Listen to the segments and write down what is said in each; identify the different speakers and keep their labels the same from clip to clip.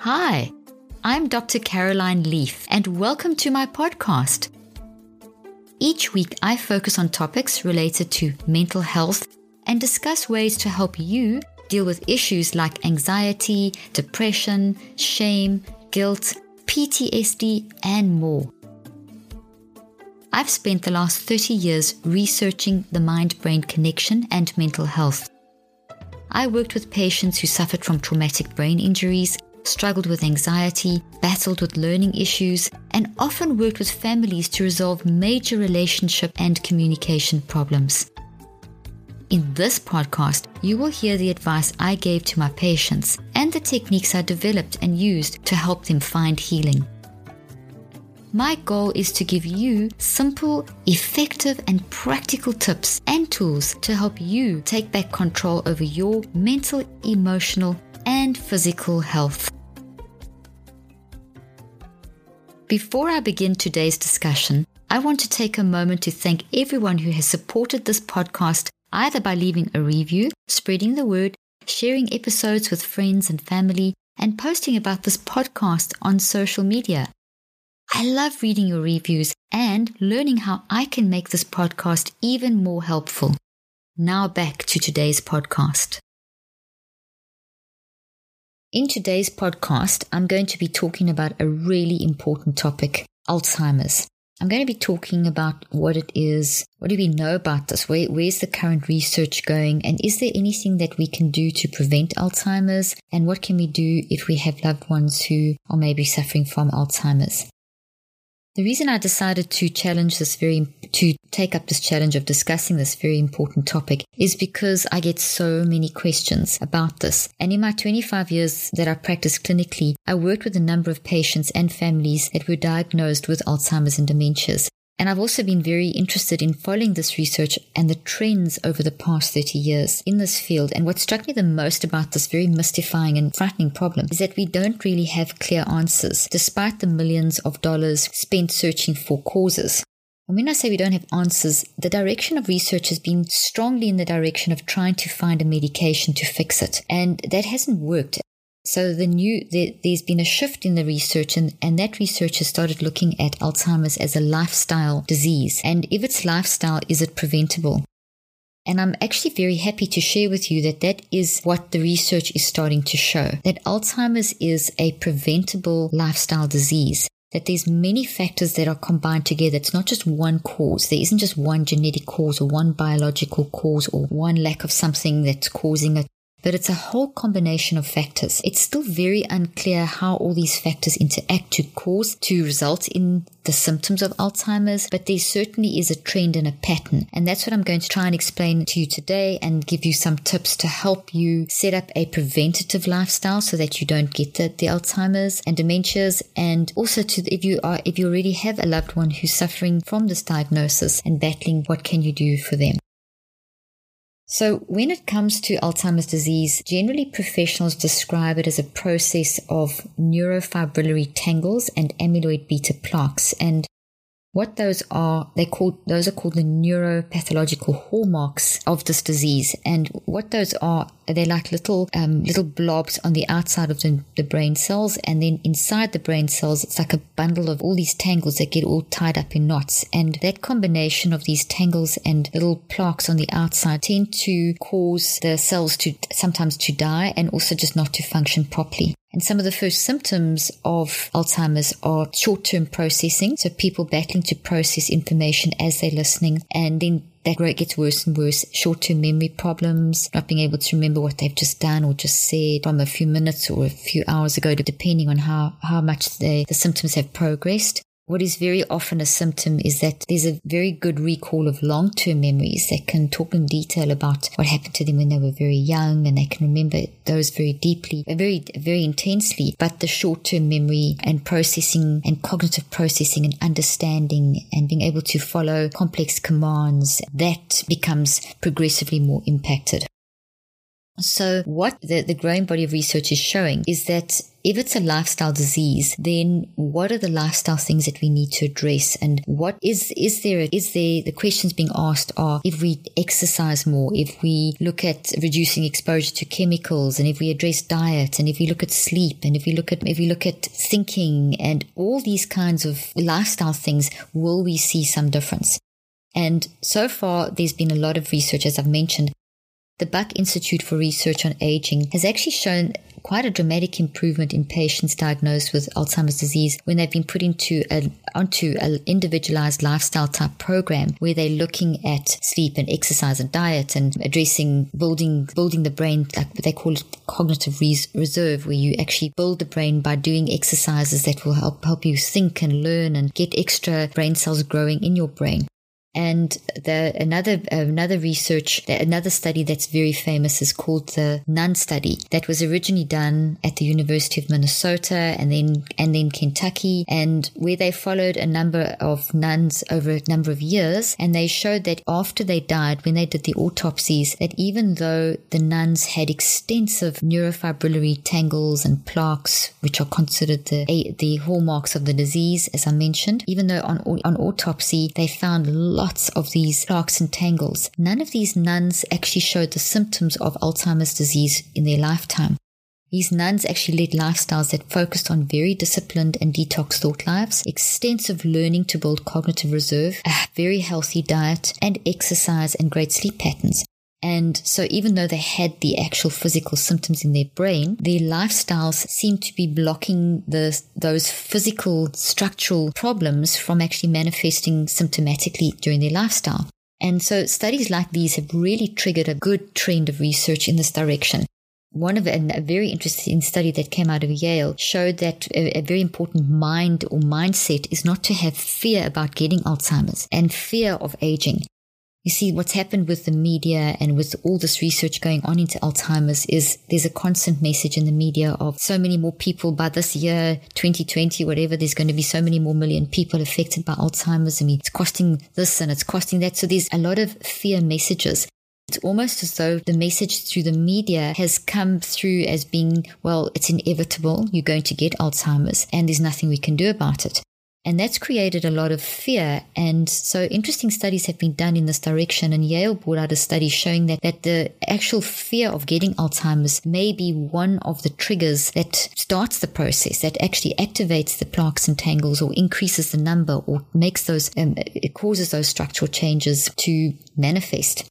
Speaker 1: Hi, I'm Dr. Caroline Leaf, and welcome to my podcast. Each week, I focus on topics related to mental health and discuss ways to help you deal with issues like anxiety, depression, shame, guilt, PTSD, and more. I've spent the last 30 years researching the mind brain connection and mental health. I worked with patients who suffered from traumatic brain injuries struggled with anxiety, battled with learning issues, and often worked with families to resolve major relationship and communication problems. In this podcast, you will hear the advice I gave to my patients and the techniques I developed and used to help them find healing. My goal is to give you simple, effective, and practical tips and tools to help you take back control over your mental, emotional, and physical health. Before I begin today's discussion, I want to take a moment to thank everyone who has supported this podcast either by leaving a review, spreading the word, sharing episodes with friends and family, and posting about this podcast on social media. I love reading your reviews and learning how I can make this podcast even more helpful. Now back to today's podcast. In today's podcast, I'm going to be talking about a really important topic Alzheimer's. I'm going to be talking about what it is, what do we know about this, Where, where's the current research going, and is there anything that we can do to prevent Alzheimer's, and what can we do if we have loved ones who are maybe suffering from Alzheimer's. The reason I decided to challenge this very, to take up this challenge of discussing this very important topic is because I get so many questions about this. And in my 25 years that I practiced clinically, I worked with a number of patients and families that were diagnosed with Alzheimer's and dementias. And I've also been very interested in following this research and the trends over the past 30 years in this field. And what struck me the most about this very mystifying and frightening problem is that we don't really have clear answers, despite the millions of dollars spent searching for causes. And when I say we don't have answers, the direction of research has been strongly in the direction of trying to find a medication to fix it. And that hasn't worked. So the new there, has been a shift in the research, and, and that research has started looking at Alzheimer's as a lifestyle disease. And if it's lifestyle, is it preventable? And I'm actually very happy to share with you that that is what the research is starting to show that Alzheimer's is a preventable lifestyle disease. That there's many factors that are combined together. It's not just one cause. There isn't just one genetic cause or one biological cause or one lack of something that's causing it but it's a whole combination of factors. It's still very unclear how all these factors interact to cause, to result in the symptoms of Alzheimer's, but there certainly is a trend and a pattern. And that's what I'm going to try and explain to you today and give you some tips to help you set up a preventative lifestyle so that you don't get the, the Alzheimer's and dementias. And also to, if you are, if you already have a loved one who's suffering from this diagnosis and battling, what can you do for them? So, when it comes to Alzheimer's disease, generally professionals describe it as a process of neurofibrillary tangles and amyloid beta plaques. And what those are, they called those are called the neuropathological hallmarks of this disease. And what those are, they're like little um, little blobs on the outside of the, the brain cells, and then inside the brain cells, it's like a bundle of all these tangles that get all tied up in knots. And that combination of these tangles and little plaques on the outside tend to cause the cells to sometimes to die and also just not to function properly. And some of the first symptoms of Alzheimer's are short term processing. So people battling to process information as they're listening. And then that rate gets worse and worse. Short term memory problems, not being able to remember what they've just done or just said from a few minutes or a few hours ago, depending on how, how much they, the symptoms have progressed. What is very often a symptom is that there's a very good recall of long term memories that can talk in detail about what happened to them when they were very young and they can remember those very deeply, uh, very, very intensely. But the short term memory and processing and cognitive processing and understanding and being able to follow complex commands, that becomes progressively more impacted. So what the, the growing body of research is showing is that if it's a lifestyle disease, then what are the lifestyle things that we need to address? And what is, is there, is there, the questions being asked are if we exercise more, if we look at reducing exposure to chemicals, and if we address diet, and if we look at sleep, and if we look at, if we look at thinking and all these kinds of lifestyle things, will we see some difference? And so far, there's been a lot of research, as I've mentioned, the Buck Institute for Research on Aging has actually shown quite a dramatic improvement in patients diagnosed with Alzheimer's disease when they've been put into a, onto an individualized lifestyle type program where they're looking at sleep and exercise and diet and addressing building building the brain like they call it cognitive res- reserve where you actually build the brain by doing exercises that will help help you think and learn and get extra brain cells growing in your brain. And the another another research another study that's very famous is called the Nun study that was originally done at the University of Minnesota and then and then Kentucky and where they followed a number of nuns over a number of years and they showed that after they died when they did the autopsies that even though the nuns had extensive neurofibrillary tangles and plaques which are considered the the hallmarks of the disease as I mentioned even though on on autopsy they found lots lots of these plaques and tangles. None of these nuns actually showed the symptoms of Alzheimer's disease in their lifetime. These nuns actually led lifestyles that focused on very disciplined and detox thought lives, extensive learning to build cognitive reserve, a very healthy diet, and exercise and great sleep patterns. And so even though they had the actual physical symptoms in their brain, their lifestyles seemed to be blocking the, those physical structural problems from actually manifesting symptomatically during their lifestyle. And so studies like these have really triggered a good trend of research in this direction. One of a, very interesting study that came out of Yale showed that a, a, very important mind or mindset is not to have fear about getting Alzheimer's and fear of aging. You see, what's happened with the media and with all this research going on into Alzheimer's is there's a constant message in the media of so many more people by this year, 2020, whatever, there's going to be so many more million people affected by Alzheimer's. I mean, it's costing this and it's costing that. So there's a lot of fear messages. It's almost as though the message through the media has come through as being, well, it's inevitable. You're going to get Alzheimer's and there's nothing we can do about it. And that's created a lot of fear. And so interesting studies have been done in this direction. And Yale brought out a study showing that, that the actual fear of getting Alzheimer's may be one of the triggers that starts the process, that actually activates the plaques and tangles or increases the number or makes those, um, it causes those structural changes to manifest.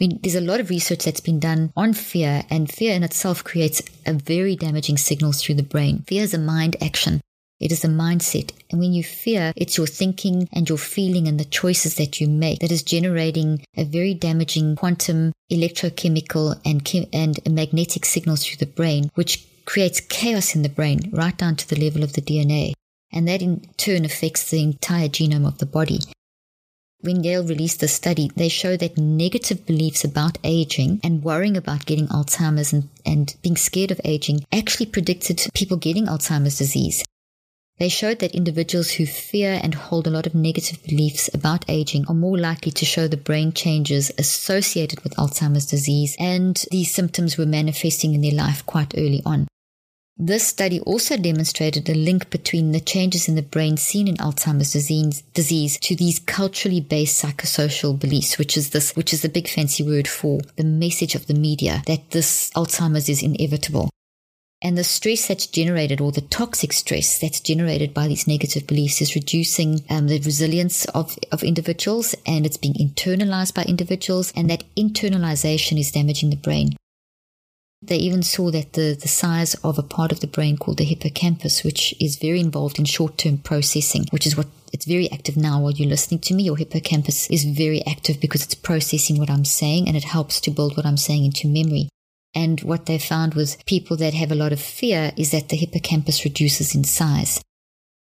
Speaker 1: I mean, there's a lot of research that's been done on fear, and fear in itself creates a very damaging signal through the brain. Fear is a mind action. It is a mindset. And when you fear, it's your thinking and your feeling and the choices that you make that is generating a very damaging quantum electrochemical and, chem- and magnetic signals through the brain, which creates chaos in the brain right down to the level of the DNA. And that in turn affects the entire genome of the body. When Yale released the study, they showed that negative beliefs about aging and worrying about getting Alzheimer's and, and being scared of aging actually predicted people getting Alzheimer's disease. They showed that individuals who fear and hold a lot of negative beliefs about aging are more likely to show the brain changes associated with Alzheimer's disease, and these symptoms were manifesting in their life quite early on. This study also demonstrated a link between the changes in the brain seen in Alzheimer's disease, disease to these culturally based psychosocial beliefs, which is this, which is the big fancy word for the message of the media that this Alzheimer's is inevitable. And the stress that's generated, or the toxic stress that's generated by these negative beliefs, is reducing um, the resilience of, of individuals and it's being internalized by individuals. And that internalization is damaging the brain. They even saw that the, the size of a part of the brain called the hippocampus, which is very involved in short term processing, which is what it's very active now while you're listening to me. Your hippocampus is very active because it's processing what I'm saying and it helps to build what I'm saying into memory. And what they found was people that have a lot of fear is that the hippocampus reduces in size.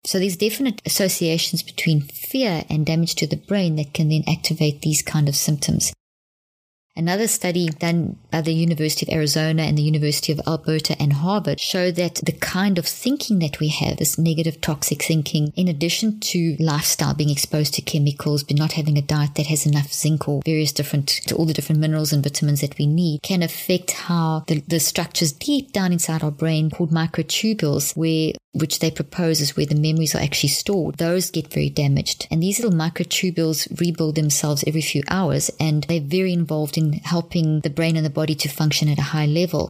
Speaker 1: So there's definite associations between fear and damage to the brain that can then activate these kind of symptoms. Another study done by the University of Arizona and the University of Alberta and Harvard showed that the kind of thinking that we have, this negative toxic thinking, in addition to lifestyle, being exposed to chemicals, but not having a diet that has enough zinc or various different, to all the different minerals and vitamins that we need, can affect how the, the structures deep down inside our brain called microtubules, where which they propose is where the memories are actually stored, those get very damaged. And these little microtubules rebuild themselves every few hours, and they're very involved in helping the brain and the body to function at a high level.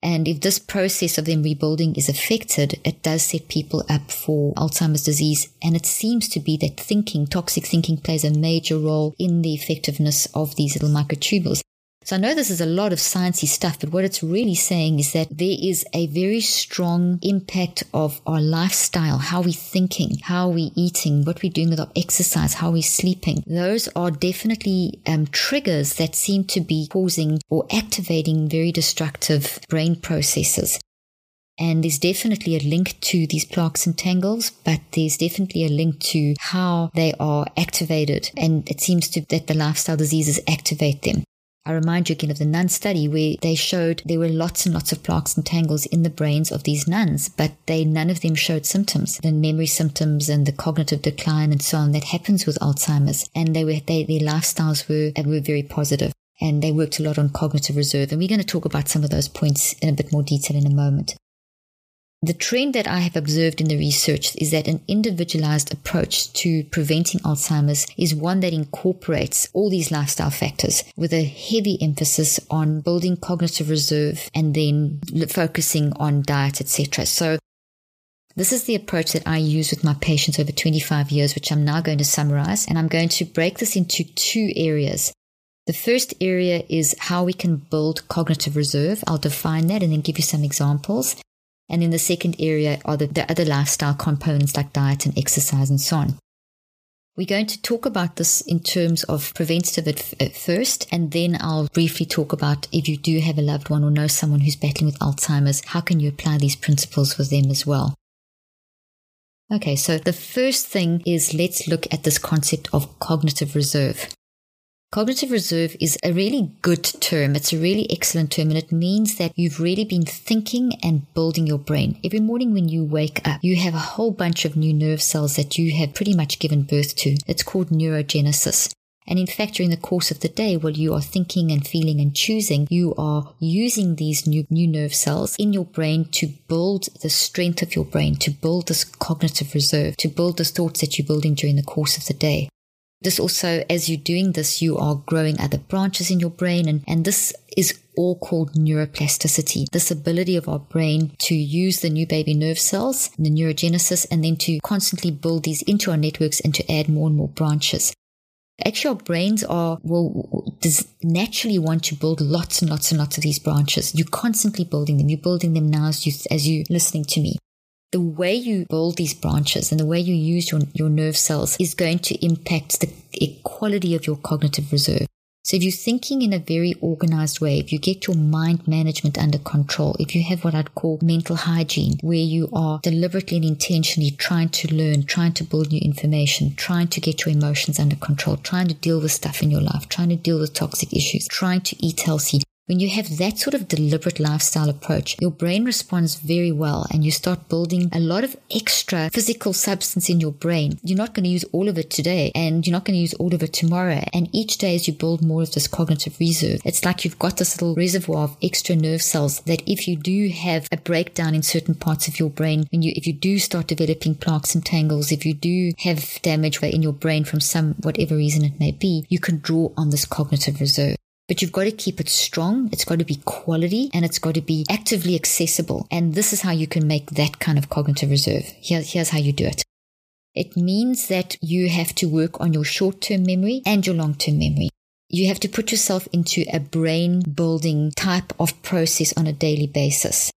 Speaker 1: And if this process of them rebuilding is affected, it does set people up for Alzheimer's disease. And it seems to be that thinking, toxic thinking plays a major role in the effectiveness of these little microtubules. So I know this is a lot of sciencey stuff, but what it's really saying is that there is a very strong impact of our lifestyle, how we're thinking, how we're eating, what we're doing with our exercise, how we're sleeping. Those are definitely um, triggers that seem to be causing or activating very destructive brain processes. And there's definitely a link to these plaques and tangles, but there's definitely a link to how they are activated. And it seems to that the lifestyle diseases activate them. I remind you again of the nun study where they showed there were lots and lots of plaques and tangles in the brains of these nuns, but they none of them showed symptoms, the memory symptoms and the cognitive decline and so on that happens with Alzheimer's. And they were they, their lifestyles were were very positive and they worked a lot on cognitive reserve. And we're going to talk about some of those points in a bit more detail in a moment. The trend that I have observed in the research is that an individualized approach to preventing Alzheimer's is one that incorporates all these lifestyle factors with a heavy emphasis on building cognitive reserve and then focusing on diet, etc. So this is the approach that I use with my patients over 25 years, which I'm now going to summarize. And I'm going to break this into two areas. The first area is how we can build cognitive reserve. I'll define that and then give you some examples. And then the second area are the, the other lifestyle components like diet and exercise and so on. We're going to talk about this in terms of preventative at, at, first, and then I'll briefly talk about if you do have a loved one or know someone who's battling with Alzheimer's, how can you apply these principles with them as well? Okay, so the first thing is let's look at this concept of cognitive reserve. Cognitive reserve is a really good term. It's a really excellent term and it means that you've really been thinking and building your brain. Every morning when you wake up, you have a whole bunch of new nerve cells that you have pretty much given birth to. It's called neurogenesis. And in fact, during the course of the day, while you are thinking and feeling and choosing, you are using these new, new nerve cells in your brain to build the strength of your brain, to build this cognitive reserve, to build the thoughts that you're building during the course of the day. This also, as you're doing this, you are growing other branches in your brain. And, and this is all called neuroplasticity. This ability of our brain to use the new baby nerve cells, the neurogenesis, and then to constantly build these into our networks and to add more and more branches. Actually, our brains are, will naturally want to build lots and lots and lots of these branches. You're constantly building them. You're building them now as you, as you're listening to me the way you build these branches and the way you use your, your nerve cells is going to impact the quality of your cognitive reserve. So if you're thinking in a very organized way, if you get your mind management under control, if you have what I'd call mental hygiene, where you are deliberately and intentionally trying to learn, trying to build new information, trying to get your emotions under control, trying to deal with stuff in your life, trying to deal with toxic issues, trying to eat healthy, when you have that sort of deliberate lifestyle approach, your brain responds very well and you start building a lot of extra physical substance in your brain. You're not going to use all of it today and you're not going to use all of it tomorrow. And each day as you build more of this cognitive reserve, it's like you've got this little reservoir of extra nerve cells that if you do have a breakdown in certain parts of your brain, when you, if you do start developing plaques and tangles, if you do have damage in your brain from some, whatever reason it may be, you can draw on this cognitive reserve but you've got to keep it strong. It's got to be quality and it's got to be actively accessible. And this is how you can make that kind of cognitive reserve. Here, here's how you do it. It means that you have to work on your short term memory and your long term memory. You have to put yourself into a brain building type of process on a daily basis.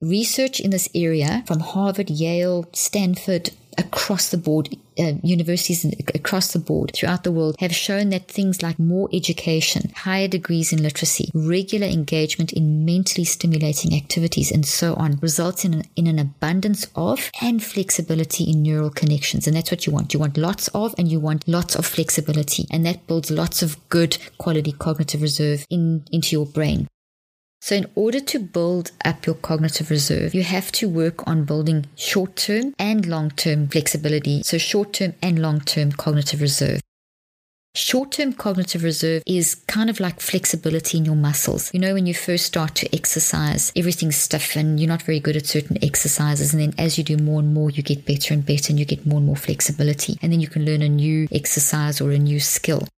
Speaker 1: Research in this area from Harvard, Yale, Stanford, across the board, uh, universities across the board throughout the world have shown that things like more education, higher degrees in literacy, regular engagement in mentally stimulating activities, and so on results in an, in an abundance of and flexibility in neural connections. And that's what you want. You want lots of and you want lots of flexibility. And that builds lots of good quality cognitive reserve in, into your brain. So, in order to build up your cognitive reserve, you have to work on building short term and long term flexibility. So, short term and long term cognitive reserve. Short term cognitive reserve is kind of like flexibility in your muscles. You know, when you first start to exercise, everything's stiff and you're not very good at certain exercises. And then as you do more and more, you get better and better and you get more and more flexibility. And then you can learn a new exercise or a new skill.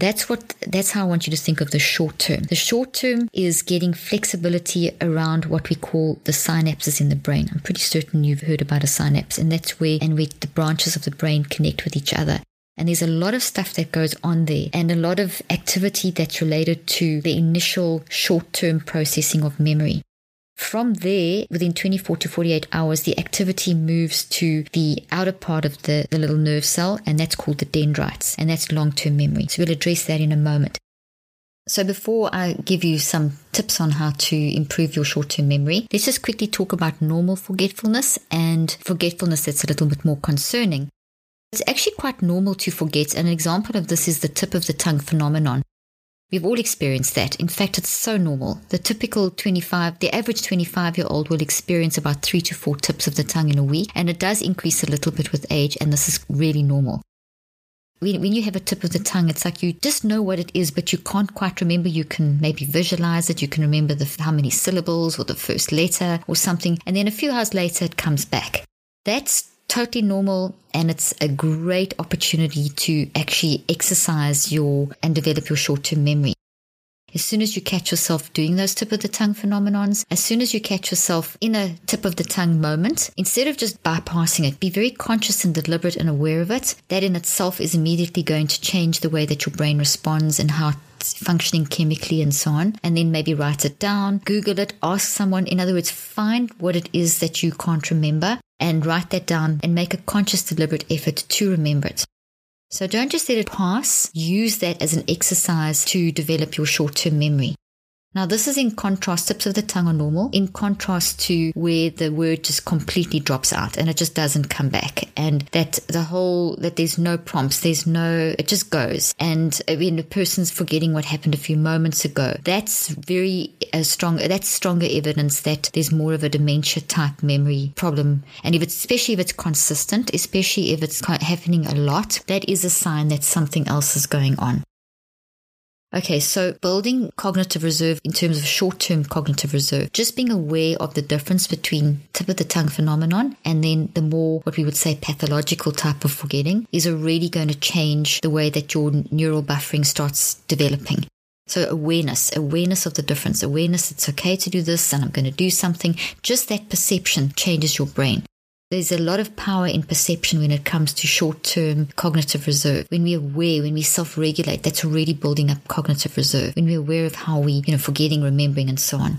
Speaker 1: That's what that's how I want you to think of the short term. The short term is getting flexibility around what we call the synapses in the brain. I'm pretty certain you've heard about a synapse, and that's where and where the branches of the brain connect with each other. And there's a lot of stuff that goes on there and a lot of activity that's related to the initial short term processing of memory. From there, within 24 to 48 hours, the activity moves to the outer part of the, the little nerve cell, and that's called the dendrites, and that's long term memory. So we'll address that in a moment. So, before I give you some tips on how to improve your short term memory, let's just quickly talk about normal forgetfulness and forgetfulness that's a little bit more concerning. It's actually quite normal to forget. An example of this is the tip of the tongue phenomenon. We've all experienced that. In fact, it's so normal. The typical 25, the average 25 year old will experience about three to four tips of the tongue in a week, and it does increase a little bit with age, and this is really normal. When, when you have a tip of the tongue, it's like you just know what it is, but you can't quite remember. You can maybe visualize it. You can remember the, how many syllables or the first letter or something. And then a few hours later, it comes back. That's totally normal and it's a great opportunity to actually exercise your and develop your short-term memory. As soon as you catch yourself doing those tip of the tongue phenomenons, as soon as you catch yourself in a tip of the tongue moment, instead of just bypassing it, be very conscious and deliberate and aware of it. That in itself is immediately going to change the way that your brain responds and how it's functioning chemically and so on. And then maybe write it down, Google it, ask someone. In other words, find what it is that you can't remember and write that down and make a conscious, deliberate effort to remember it. So don't just let it pass. Use that as an exercise to develop your short term memory. Now, this is in contrast, tips of the tongue are normal, in contrast to where the word just completely drops out and it just doesn't come back. And that the whole, that there's no prompts, there's no, it just goes. And when a person's forgetting what happened a few moments ago, that's very uh, strong, that's stronger evidence that there's more of a dementia type memory problem. And if it's, especially if it's consistent, especially if it's happening a lot, that is a sign that something else is going on. Okay, so building cognitive reserve in terms of short term cognitive reserve, just being aware of the difference between tip of the tongue phenomenon and then the more what we would say pathological type of forgetting is already going to change the way that your neural buffering starts developing. So awareness, awareness of the difference, awareness it's okay to do this and I'm going to do something. Just that perception changes your brain. There's a lot of power in perception when it comes to short term cognitive reserve. When we're aware, when we self regulate, that's already building up cognitive reserve. When we're aware of how we, you know, forgetting, remembering, and so on.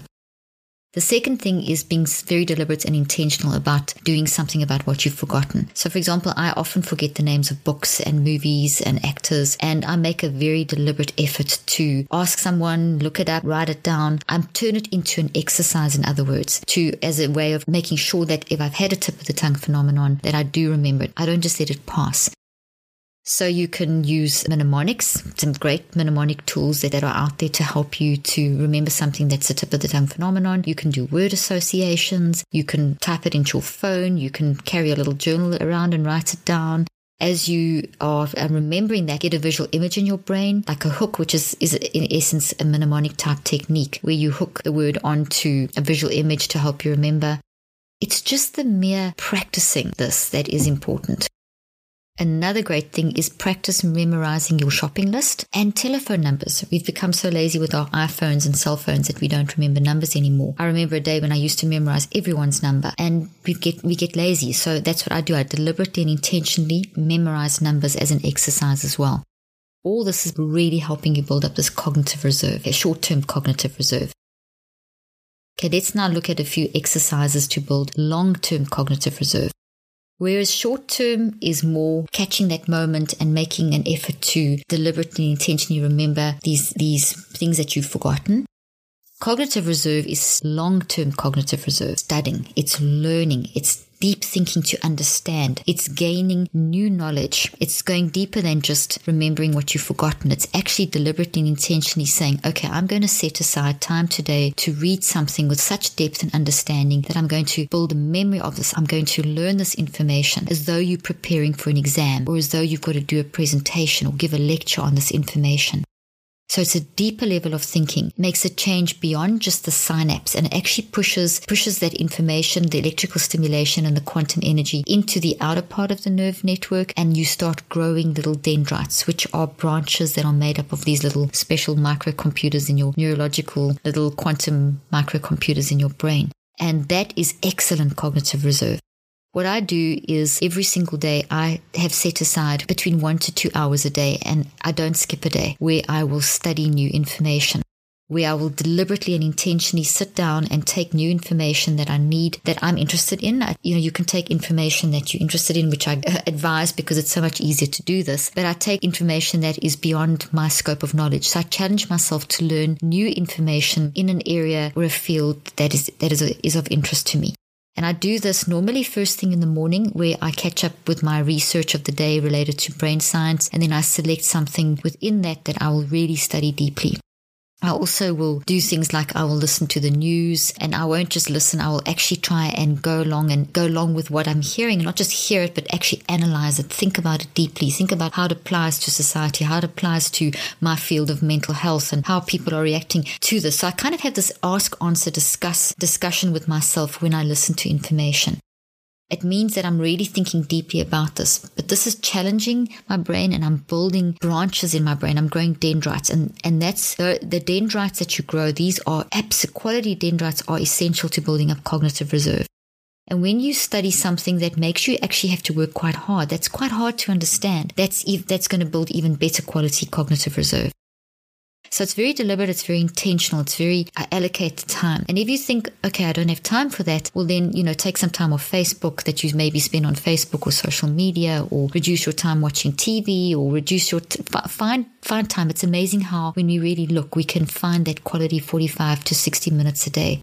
Speaker 1: The second thing is being very deliberate and intentional about doing something about what you've forgotten. So, for example, I often forget the names of books and movies and actors, and I make a very deliberate effort to ask someone, look it up, write it down. I turn it into an exercise, in other words, to as a way of making sure that if I've had a tip of the tongue phenomenon, that I do remember it. I don't just let it pass. So you can use mnemonics, some great mnemonic tools that, are out there to help you to remember something that's a tip of the tongue phenomenon. You can do word associations. You can type it into your phone. You can carry a little journal around and write it down. As you are uh, remembering that, get a visual image in your brain, like a hook, which is, is in essence a mnemonic type technique where you hook the word onto a visual image to help you remember. It's just the mere practicing this that is important. Another great thing is practice memorizing your shopping list and telephone numbers. We've become so lazy with our iPhones and cell phones that we don't remember numbers anymore. I remember a day when I used to memorize everyone's number and we get we get lazy. So that's what I do. I deliberately and intentionally memorize numbers as an exercise as well. All this is really helping you build up this cognitive reserve, a short-term cognitive reserve. Okay, let's now look at a few exercises to build long-term cognitive reserve. Whereas short term is more catching that moment and making an effort to deliberately, intentionally remember these, these things that you've forgotten. Cognitive reserve is long term cognitive reserve, studying, it's learning, it's deep thinking to understand. It's gaining new knowledge. It's going deeper than just remembering what you've forgotten. It's actually deliberately and intentionally saying, okay, I'm going to set aside time today to read something with such depth and understanding that I'm going to build a memory of this. I'm going to learn this information as though you're preparing for an exam or as though you've got to do a presentation or give a lecture on this information. So it's a deeper level of thinking, makes a change beyond just the synapse and actually pushes pushes that information, the electrical stimulation and the quantum energy into the outer part of the nerve network and you start growing little dendrites, which are branches that are made up of these little special microcomputers in your neurological little quantum microcomputers in your brain. And that is excellent cognitive reserve. What I do is every single day I have set aside between one to two hours a day and I don't skip a day where I will study new information. Where I will deliberately and intentionally sit down and take new information that I need, that I'm interested in. You know, you can take information that you're interested in, which I advise because it's so much easier to do this. But I take information that is beyond my scope of knowledge. So I challenge myself to learn new information in an area or a field that is, that is, is of interest to me. And I do this normally first thing in the morning where I catch up with my research of the day related to brain science. And then I select something within that that I will really study deeply. I also will do things like I will listen to the news and I won't just listen. I will actually try and go along and go along with what I'm hearing not just hear it, but actually analyze it, think about it deeply, think about how it applies to society, how it applies to my field of mental health and how people are reacting to this. So I kind of have this ask, answer, discuss discussion with myself when I listen to information. It means that I'm really thinking deeply about this. But this is challenging my brain and I'm building branches in my brain. I'm growing dendrites and, and that's the, the dendrites that you grow. These are apps, quality dendrites are essential to building up cognitive reserve. And when you study something that makes you actually have to work quite hard, that's quite hard to understand. That's, that's going to build even better quality cognitive reserve. So it's very deliberate, it's very intentional, it's very, I allocate time. And if you think, okay, I don't have time for that, well, then, you know, take some time off Facebook that you maybe spend on Facebook or social media or reduce your time watching TV or reduce your, t- find, find time. It's amazing how when we really look, we can find that quality 45 to 60 minutes a day.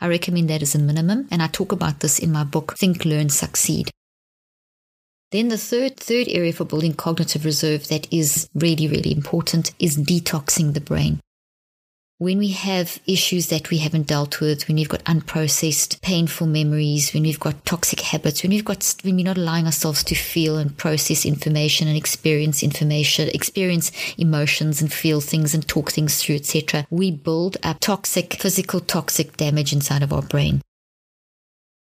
Speaker 1: I recommend that as a minimum. And I talk about this in my book, Think, Learn, Succeed. Then the third third area for building cognitive reserve that is really really important is detoxing the brain. When we have issues that we haven't dealt with, when we've got unprocessed painful memories, when we've got toxic habits, when we've got when we're not allowing ourselves to feel and process information and experience information, experience emotions and feel things and talk things through, etc., we build up toxic physical toxic damage inside of our brain.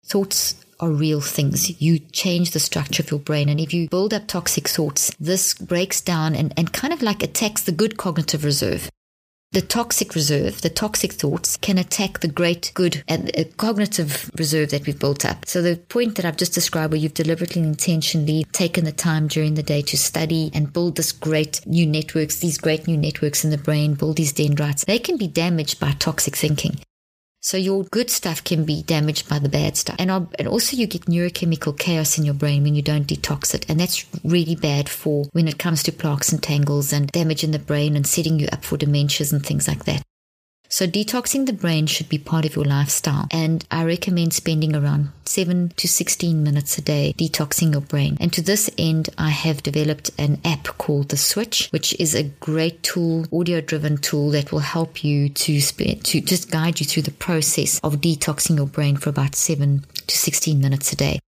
Speaker 1: Thoughts are real things. You change the structure of your brain. And if you build up toxic thoughts, this breaks down and, and kind of like attacks the good cognitive reserve. The toxic reserve, the toxic thoughts can attack the great good and uh, cognitive reserve that we've built up. So the point that I've just described where you've deliberately and intentionally taken the time during the day to study and build this great new networks, these great new networks in the brain, build these dendrites, they can be damaged by toxic thinking. So your good stuff can be damaged by the bad stuff. And, and also you get neurochemical chaos in your brain when you don't detox it. And that's really bad for when it comes to plaques and tangles and damage in the brain and setting you up for dementias and things like that. So detoxing the brain should be part of your lifestyle. And I recommend spending around 7 to 16 minutes a day detoxing your brain. And to this end, I have developed an app called The Switch, which is a great tool, audio driven tool that will help you to, to just guide you through the process of detoxing your brain for about 7 to 16 minutes a day.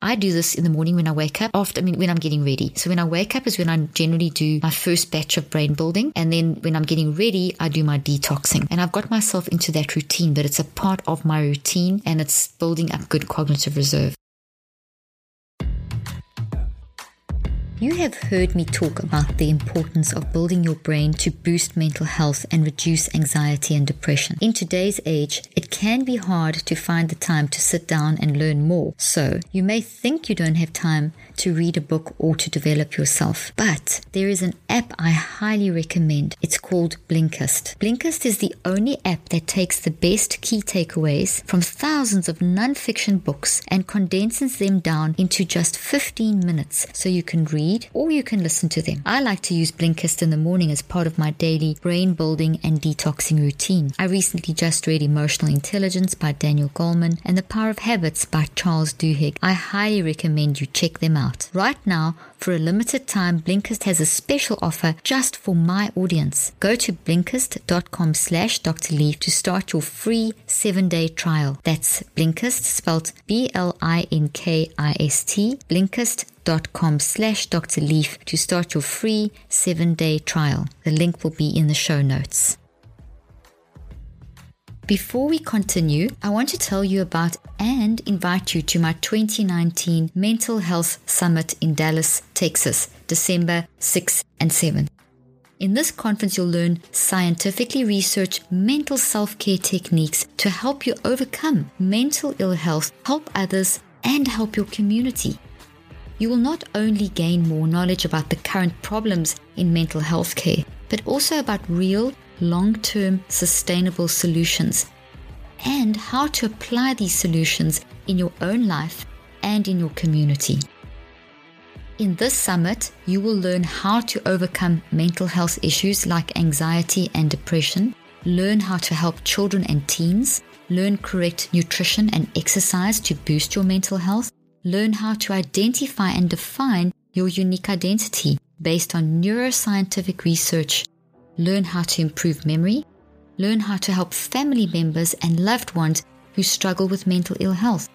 Speaker 1: I do this in the morning when I wake up, after, I mean, when I'm getting ready. So when I wake up is when I generally do my first batch of brain building. And then when I'm getting ready, I do my detoxing. And I've got myself into that routine, but it's a part of my routine and it's building up good cognitive reserve. You have heard me talk about the importance of building your brain to boost mental health and reduce anxiety and depression. In today's age, it can be hard to find the time to sit down and learn more. So, you may think you don't have time to read a book or to develop yourself, but there is an app I highly recommend. It's called Blinkist. Blinkist is the only app that takes the best key takeaways from thousands of non-fiction books and condenses them down into just 15 minutes so you can read or you can listen to them. I like to use Blinkist in the morning as part of my daily brain building and detoxing routine. I recently just read Emotional Intelligence by Daniel Goleman and The Power of Habits by Charles Duhigg. I highly recommend you check them out. Right now, for a limited time, Blinkist has a special offer just for my audience. Go to blinkist.com slash Dr. Leaf to start your free seven day trial. That's Blinkist spelled B-L-I-N-K-I-S-T, blinkist.com slash Dr. Leaf to start your free seven day trial. The link will be in the show notes. Before we continue, I want to tell you about and invite you to my 2019 Mental Health Summit in Dallas, Texas, December 6 and 7. In this conference, you'll learn scientifically researched mental self care techniques to help you overcome mental ill health, help others, and help your community. You will not only gain more knowledge about the current problems in mental health care, but also about real long term sustainable solutions and how to apply these solutions in your own life and in your community. In this summit, you will learn how to overcome mental health issues like anxiety and depression, learn how to help children and teens, learn correct nutrition and exercise to boost your mental health, learn how to identify and define your unique identity based on neuroscientific research learn how to improve memory, learn how to help family members and loved ones who struggle with mental ill health,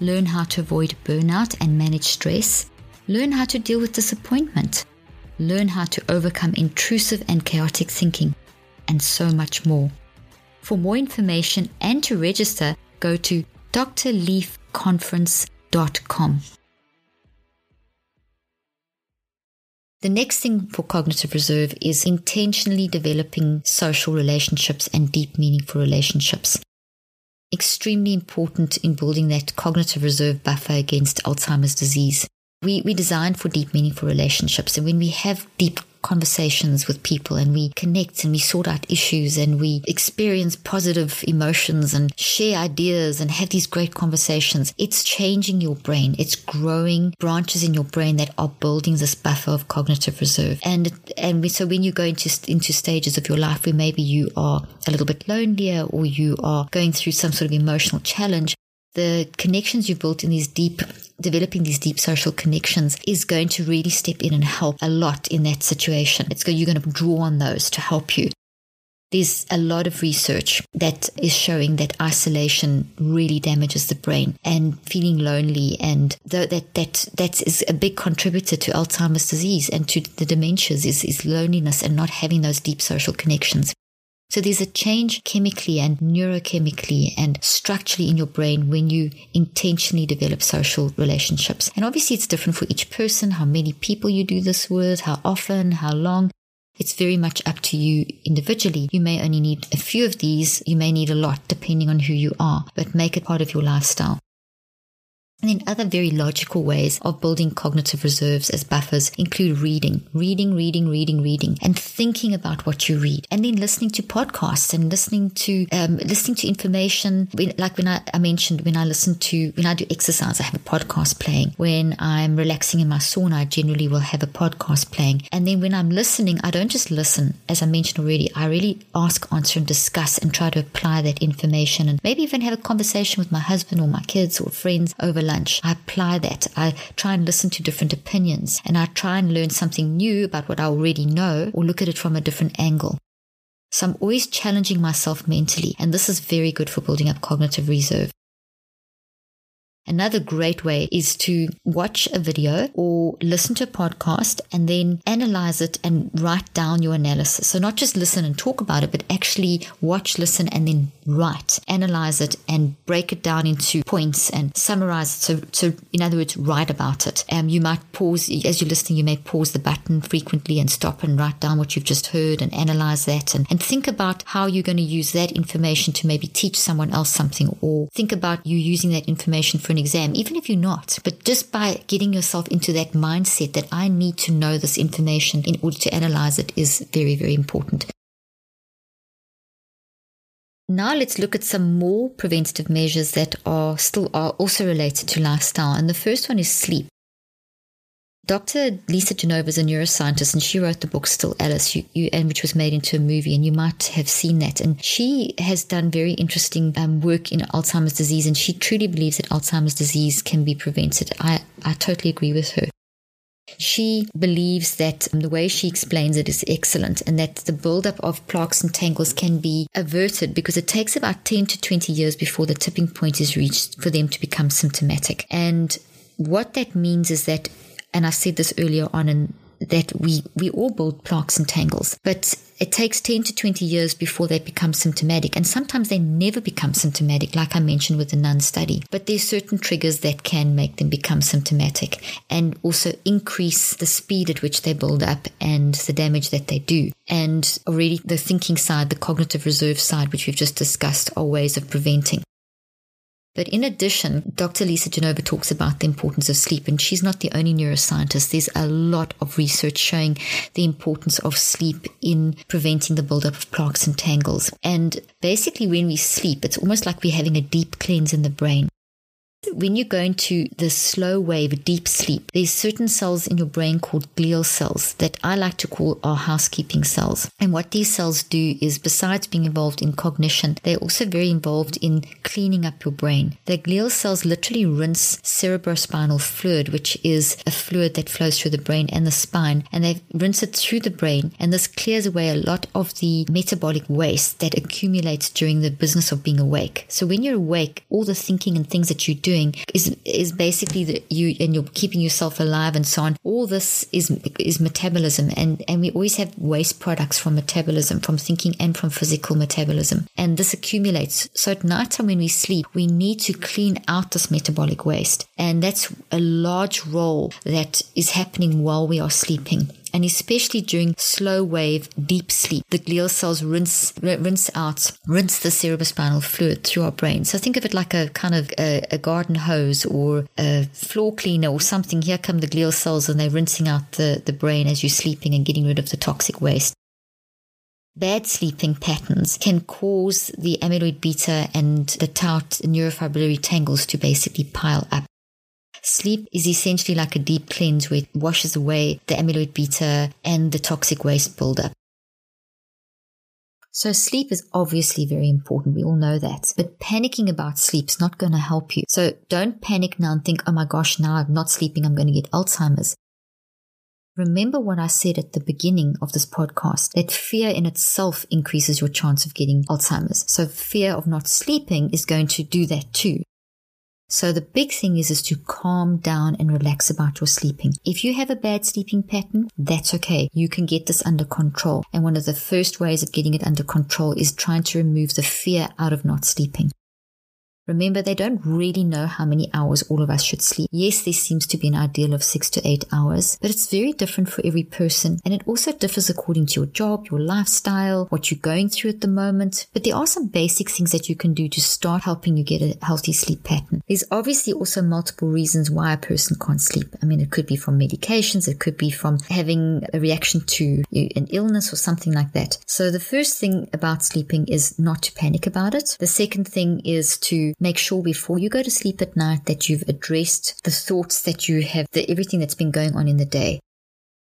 Speaker 1: learn how to avoid burnout and manage stress, learn how to deal with disappointment, learn how to overcome intrusive and chaotic thinking, and so much more. For more information and to register, go to drleafconference.com. The next thing for cognitive reserve is intentionally developing social relationships and deep, meaningful relationships. Extremely important in building that cognitive reserve buffer against Alzheimer's disease. We, we designed for deep, meaningful relationships. And when we have deep conversations with people and we connect and we sort out issues and we experience positive emotions and share ideas and have these great conversations, it's changing your brain. It's growing branches in your brain that are building this buffer of cognitive reserve. And, and so when you go into, into stages of your life where maybe you are a little bit lonelier or you are going through some sort of emotional challenge, the connections you've built in these deep developing these deep social connections is going to really step in and help a lot in that situation. It's you're going to draw on those to help you. There's a lot of research that is showing that isolation really damages the brain and feeling lonely and that that that is a big contributor to Alzheimer's disease and to the dementias is, is loneliness and not having those deep social connections. So there's a change chemically and neurochemically and structurally in your brain when you intentionally develop social relationships. And obviously it's different for each person, how many people you do this with, how often, how long. It's very much up to you individually. You may only need a few of these. You may need a lot depending on who you are, but make it part of your lifestyle. And then other very logical ways of building cognitive reserves as buffers include reading, reading, reading, reading, reading, and thinking about what you read, and then listening to podcasts and listening to um, listening to information. Like when I, I mentioned, when I listen to when I do exercise, I have a podcast playing. When I'm relaxing in my sauna, I generally will have a podcast playing. And then when I'm listening, I don't just listen, as I mentioned already. I really ask, answer, and discuss, and try to apply that information, and maybe even have a conversation with my husband or my kids or friends over lunch. I apply that. I try and listen to different opinions and I try and learn something new about what I already know or look at it from a different angle. So I'm always challenging myself mentally, and this is very good for building up cognitive reserve. Another great way is to watch a video or listen to a podcast and then analyze it and write down your analysis. So not just listen and talk about it, but actually watch, listen, and then right, analyze it and break it down into points and summarize it. So, so in other words, write about it. Um, you might pause, as you're listening, you may pause the button frequently and stop and write down what you've just heard and analyze that and, and think about how you're going to use that information to maybe teach someone else something or think about you using that information for an exam, even if you're not. But just by getting yourself into that mindset that I need to know this information in order to analyze it is very, very important. Now let's look at some more preventative measures that are still are also related to lifestyle. And the first one is sleep. Dr. Lisa Genova is a neuroscientist and she wrote the book Still Alice, you, you, and which was made into a movie, and you might have seen that. And she has done very interesting um, work in Alzheimer's disease, and she truly believes that Alzheimer's disease can be prevented. I, I totally agree with her. She believes that the way she explains it is excellent and that the buildup of plaques and tangles can be averted because it takes about 10 to 20 years before the tipping point is reached for them to become symptomatic. And what that means is that, and I said this earlier on in that we, we all build plaques and tangles, but it takes 10 to 20 years before they become symptomatic. And sometimes they never become symptomatic, like I mentioned with the nun study. But there's certain triggers that can make them become symptomatic and also increase the speed at which they build up and the damage that they do. And already the thinking side, the cognitive reserve side, which we've just discussed, are ways of preventing. But in addition, Dr. Lisa Genova talks about the importance of sleep, and she's not the only neuroscientist. There's a lot of research showing the importance of sleep in preventing the buildup of plaques and tangles. And basically, when we sleep, it's almost like we're having a deep cleanse in the brain. When you go into the slow wave, deep sleep, there's certain cells in your brain called glial cells that I like to call our housekeeping cells. And what these cells do is, besides being involved in cognition, they're also very involved in cleaning up your brain. The glial cells literally rinse cerebrospinal fluid, which is a fluid that flows through the brain and the spine, and they rinse it through the brain. And this clears away a lot of the metabolic waste that accumulates during the business of being awake. So when you're awake, all the thinking and things that you do doing is is basically that you and you're keeping yourself alive and so on. All this is is metabolism, and and we always have waste products from metabolism, from thinking and from physical metabolism, and this accumulates. So at night time when we sleep, we need to clean out this metabolic waste, and that's a large role that is happening while we are sleeping and especially during slow wave deep sleep, the glial cells rinse rinse out, rinse the cerebrospinal fluid through our brain. So think of it like a kind of a, a garden hose or a floor cleaner or something. Here come the glial cells and they're rinsing out the, the brain as you're sleeping and getting rid of the toxic waste. Bad sleeping patterns can cause the amyloid beta and the tau neurofibrillary tangles to basically pile up. Sleep is essentially like a deep cleanse where it washes away the amyloid beta and the toxic waste buildup. So sleep is obviously very important. We all know that. But panicking about sleep is not going to help you. So don't panic now and think, oh my gosh, now I'm not sleeping. I'm going to get Alzheimer's. Remember what I said at the beginning of this podcast that fear in itself increases your chance of getting Alzheimer's. So fear of not sleeping is going to do that too. So the big thing is, is to calm down and relax about your sleeping. If you have a bad sleeping pattern, that's okay. You can get this under control. And one of the first ways of getting it under control is trying to remove the fear out of not sleeping. Remember, they don't really know how many hours all of us should sleep. Yes, there seems to be an ideal of six to eight hours, but it's very different for every person. And it also differs according to your job, your lifestyle, what you're going through at the moment. But there are some basic things that you can do to start helping you get a healthy sleep pattern. There's obviously also multiple reasons why a person can't sleep. I mean, it could be from medications. It could be from having a reaction to an illness or something like that. So the first thing about sleeping is not to panic about it. The second thing is to make sure before you go to sleep at night that you've addressed the thoughts that you have, the, everything that's been going on in the day.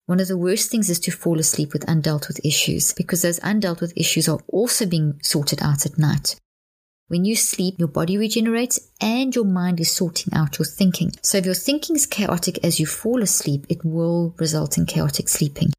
Speaker 1: One of the worst things is to fall asleep with undealt with issues because those undealt with issues are also being sorted out at night. When you sleep, your body regenerates and your mind is sorting out your thinking. So if your thinking is chaotic as you fall asleep, it will result in chaotic sleeping.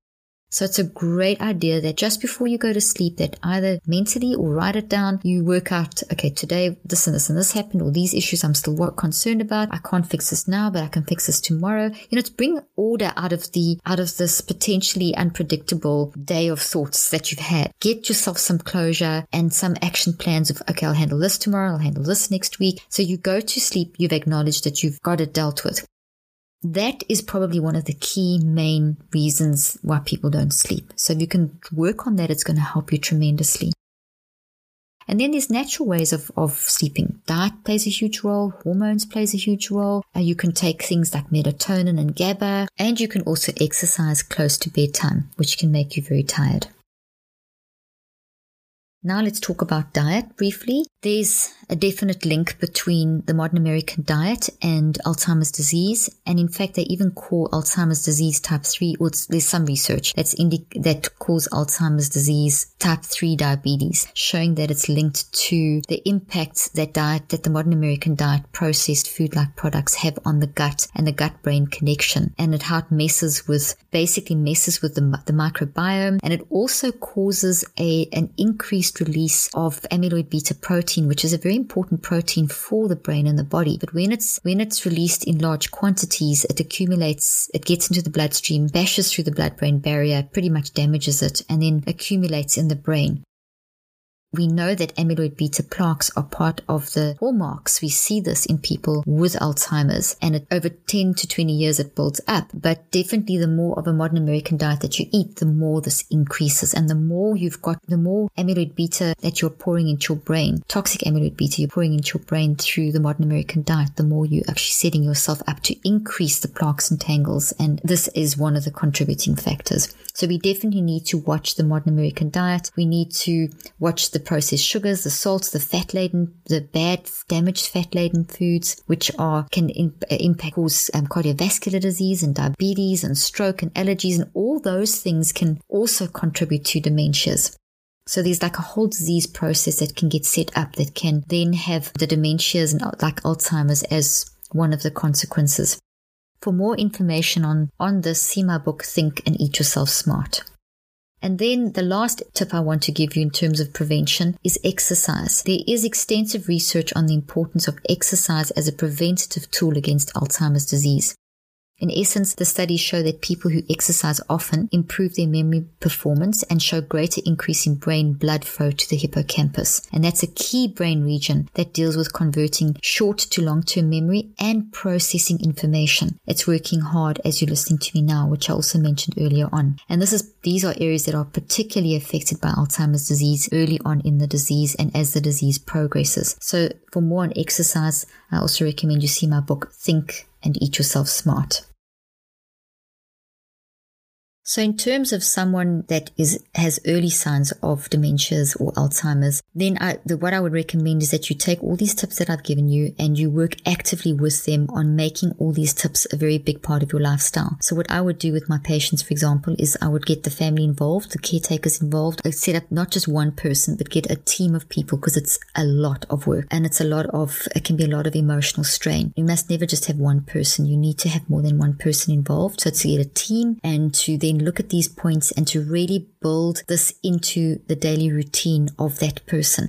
Speaker 1: So it's a great idea that just before you go to sleep, that either mentally or write it down, you work out, okay, today this and this and this happened, or these issues I'm still concerned about. I can't fix this now, but I can fix this tomorrow. You know, to bring order out of the, out of this potentially unpredictable day of thoughts that you've had. Get yourself some closure and some action plans of, okay, I'll handle this tomorrow. I'll handle this next week. So you go to sleep. You've acknowledged that you've got it dealt with. That is probably one of the key main reasons why people don't sleep. So if you can work on that, it's going to help you tremendously. And then there's natural ways of, of sleeping. Diet plays a huge role. Hormones plays a huge role. Uh, you can take things like melatonin and GABA, and you can also exercise close to bedtime, which can make you very tired. Now let's talk about diet briefly. There's a definite link between the modern American diet and Alzheimer's disease. And in fact, they even call Alzheimer's disease type 3, or there's some research that's indi- that calls Alzheimer's disease type 3 diabetes, showing that it's linked to the impacts that diet, that the modern American diet processed food like products have on the gut and the gut brain connection and it how it messes with, basically messes with the, the microbiome. And it also causes a, an increased release of amyloid beta protein, which is a very important protein for the brain and the body. But when it's, when it's released in large quantities, it accumulates, it gets into the bloodstream, bashes through the blood brain barrier, pretty much damages it, and then accumulates in the brain. We know that amyloid beta plaques are part of the hallmarks. We see this in people with Alzheimer's and it, over 10 to 20 years it builds up. But definitely the more of a modern American diet that you eat, the more this increases. And the more you've got, the more amyloid beta that you're pouring into your brain, toxic amyloid beta you're pouring into your brain through the modern American diet, the more you're actually setting yourself up to increase the plaques and tangles. And this is one of the contributing factors. So we definitely need to watch the modern American diet. We need to watch the processed sugars, the salts, the fat laden, the bad damaged fat laden foods, which are can in, impact cause um, cardiovascular disease and diabetes and stroke and allergies, and all those things can also contribute to dementias. So there's like a whole disease process that can get set up that can then have the dementias and like Alzheimer's as one of the consequences. For more information on, on this, see my book, Think and Eat Yourself Smart. And then the last tip I want to give you in terms of prevention is exercise. There is extensive research on the importance of exercise as a preventative tool against Alzheimer's disease. In essence, the studies show that people who exercise often improve their memory performance and show greater increase in brain blood flow to the hippocampus. And that's a key brain region that deals with converting short to long term memory and processing information. It's working hard as you're listening to me now, which I also mentioned earlier on. And this is, these are areas that are particularly affected by Alzheimer's disease early on in the disease and as the disease progresses. So for more on exercise, I also recommend you see my book, Think and Eat Yourself Smart. So in terms of someone that is has early signs of dementias or Alzheimer's, then I, the, what I would recommend is that you take all these tips that I've given you and you work actively with them on making all these tips a very big part of your lifestyle. So what I would do with my patients, for example, is I would get the family involved, the caretakers involved, I'd set up not just one person, but get a team of people because it's a lot of work and it's a lot of, it can be a lot of emotional strain. You must never just have one person. You need to have more than one person involved. So to get a team and to then look at these points and to really build this into the daily routine of that person.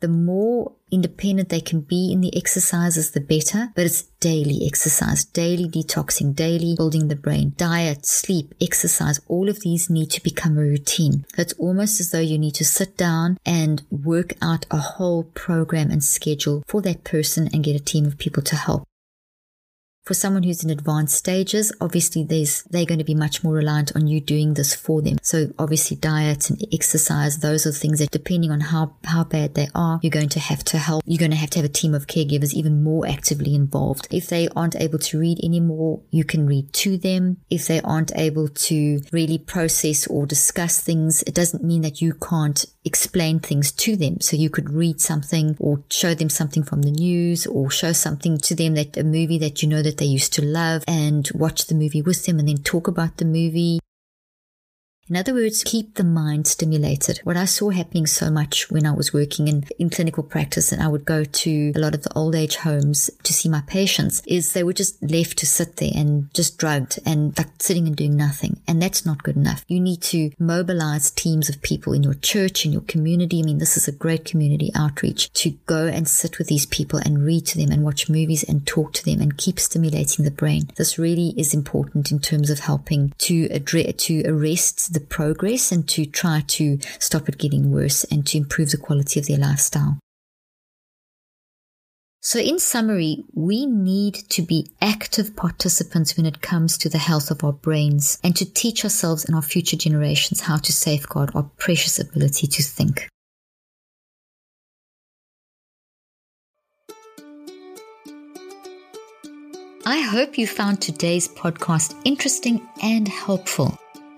Speaker 1: The more independent they can be in the exercises, the better. But it's daily exercise, daily detoxing, daily building the brain, diet, sleep, exercise. All of these need to become a routine. It's almost as though you need to sit down and work out a whole program and schedule for that person and get a team of people to help. For someone who's in advanced stages, obviously there's, they're going to be much more reliant on you doing this for them. So obviously diet and exercise, those are things that depending on how, how bad they are, you're going to have to help. You're going to have to have a team of caregivers even more actively involved. If they aren't able to read anymore, you can read to them. If they aren't able to really process or discuss things, it doesn't mean that you can't explain things to them. So you could read something or show them something from the news or show something to them that a movie that you know that they used to love and watch the movie with them and then talk about the movie In other words, keep the mind stimulated. What I saw happening so much when I was working in, in clinical practice and I would go to a lot of the old age homes to see my patients is they were just left to sit there and just drugged and like sitting and doing nothing. And that's not good enough. You need to mobilize teams of people in your church, in your community. I mean, this is a great community outreach to go and sit with these people and read to them and watch movies and talk to them and keep stimulating the brain. This really is important in terms of helping to address, to arrest the progress and to try to stop it getting worse and to improve the quality of their lifestyle. So, in summary, we need to be active participants when it comes to the health of our brains and to teach ourselves and our future generations how to safeguard our precious ability to think. I hope you found today's podcast interesting and helpful.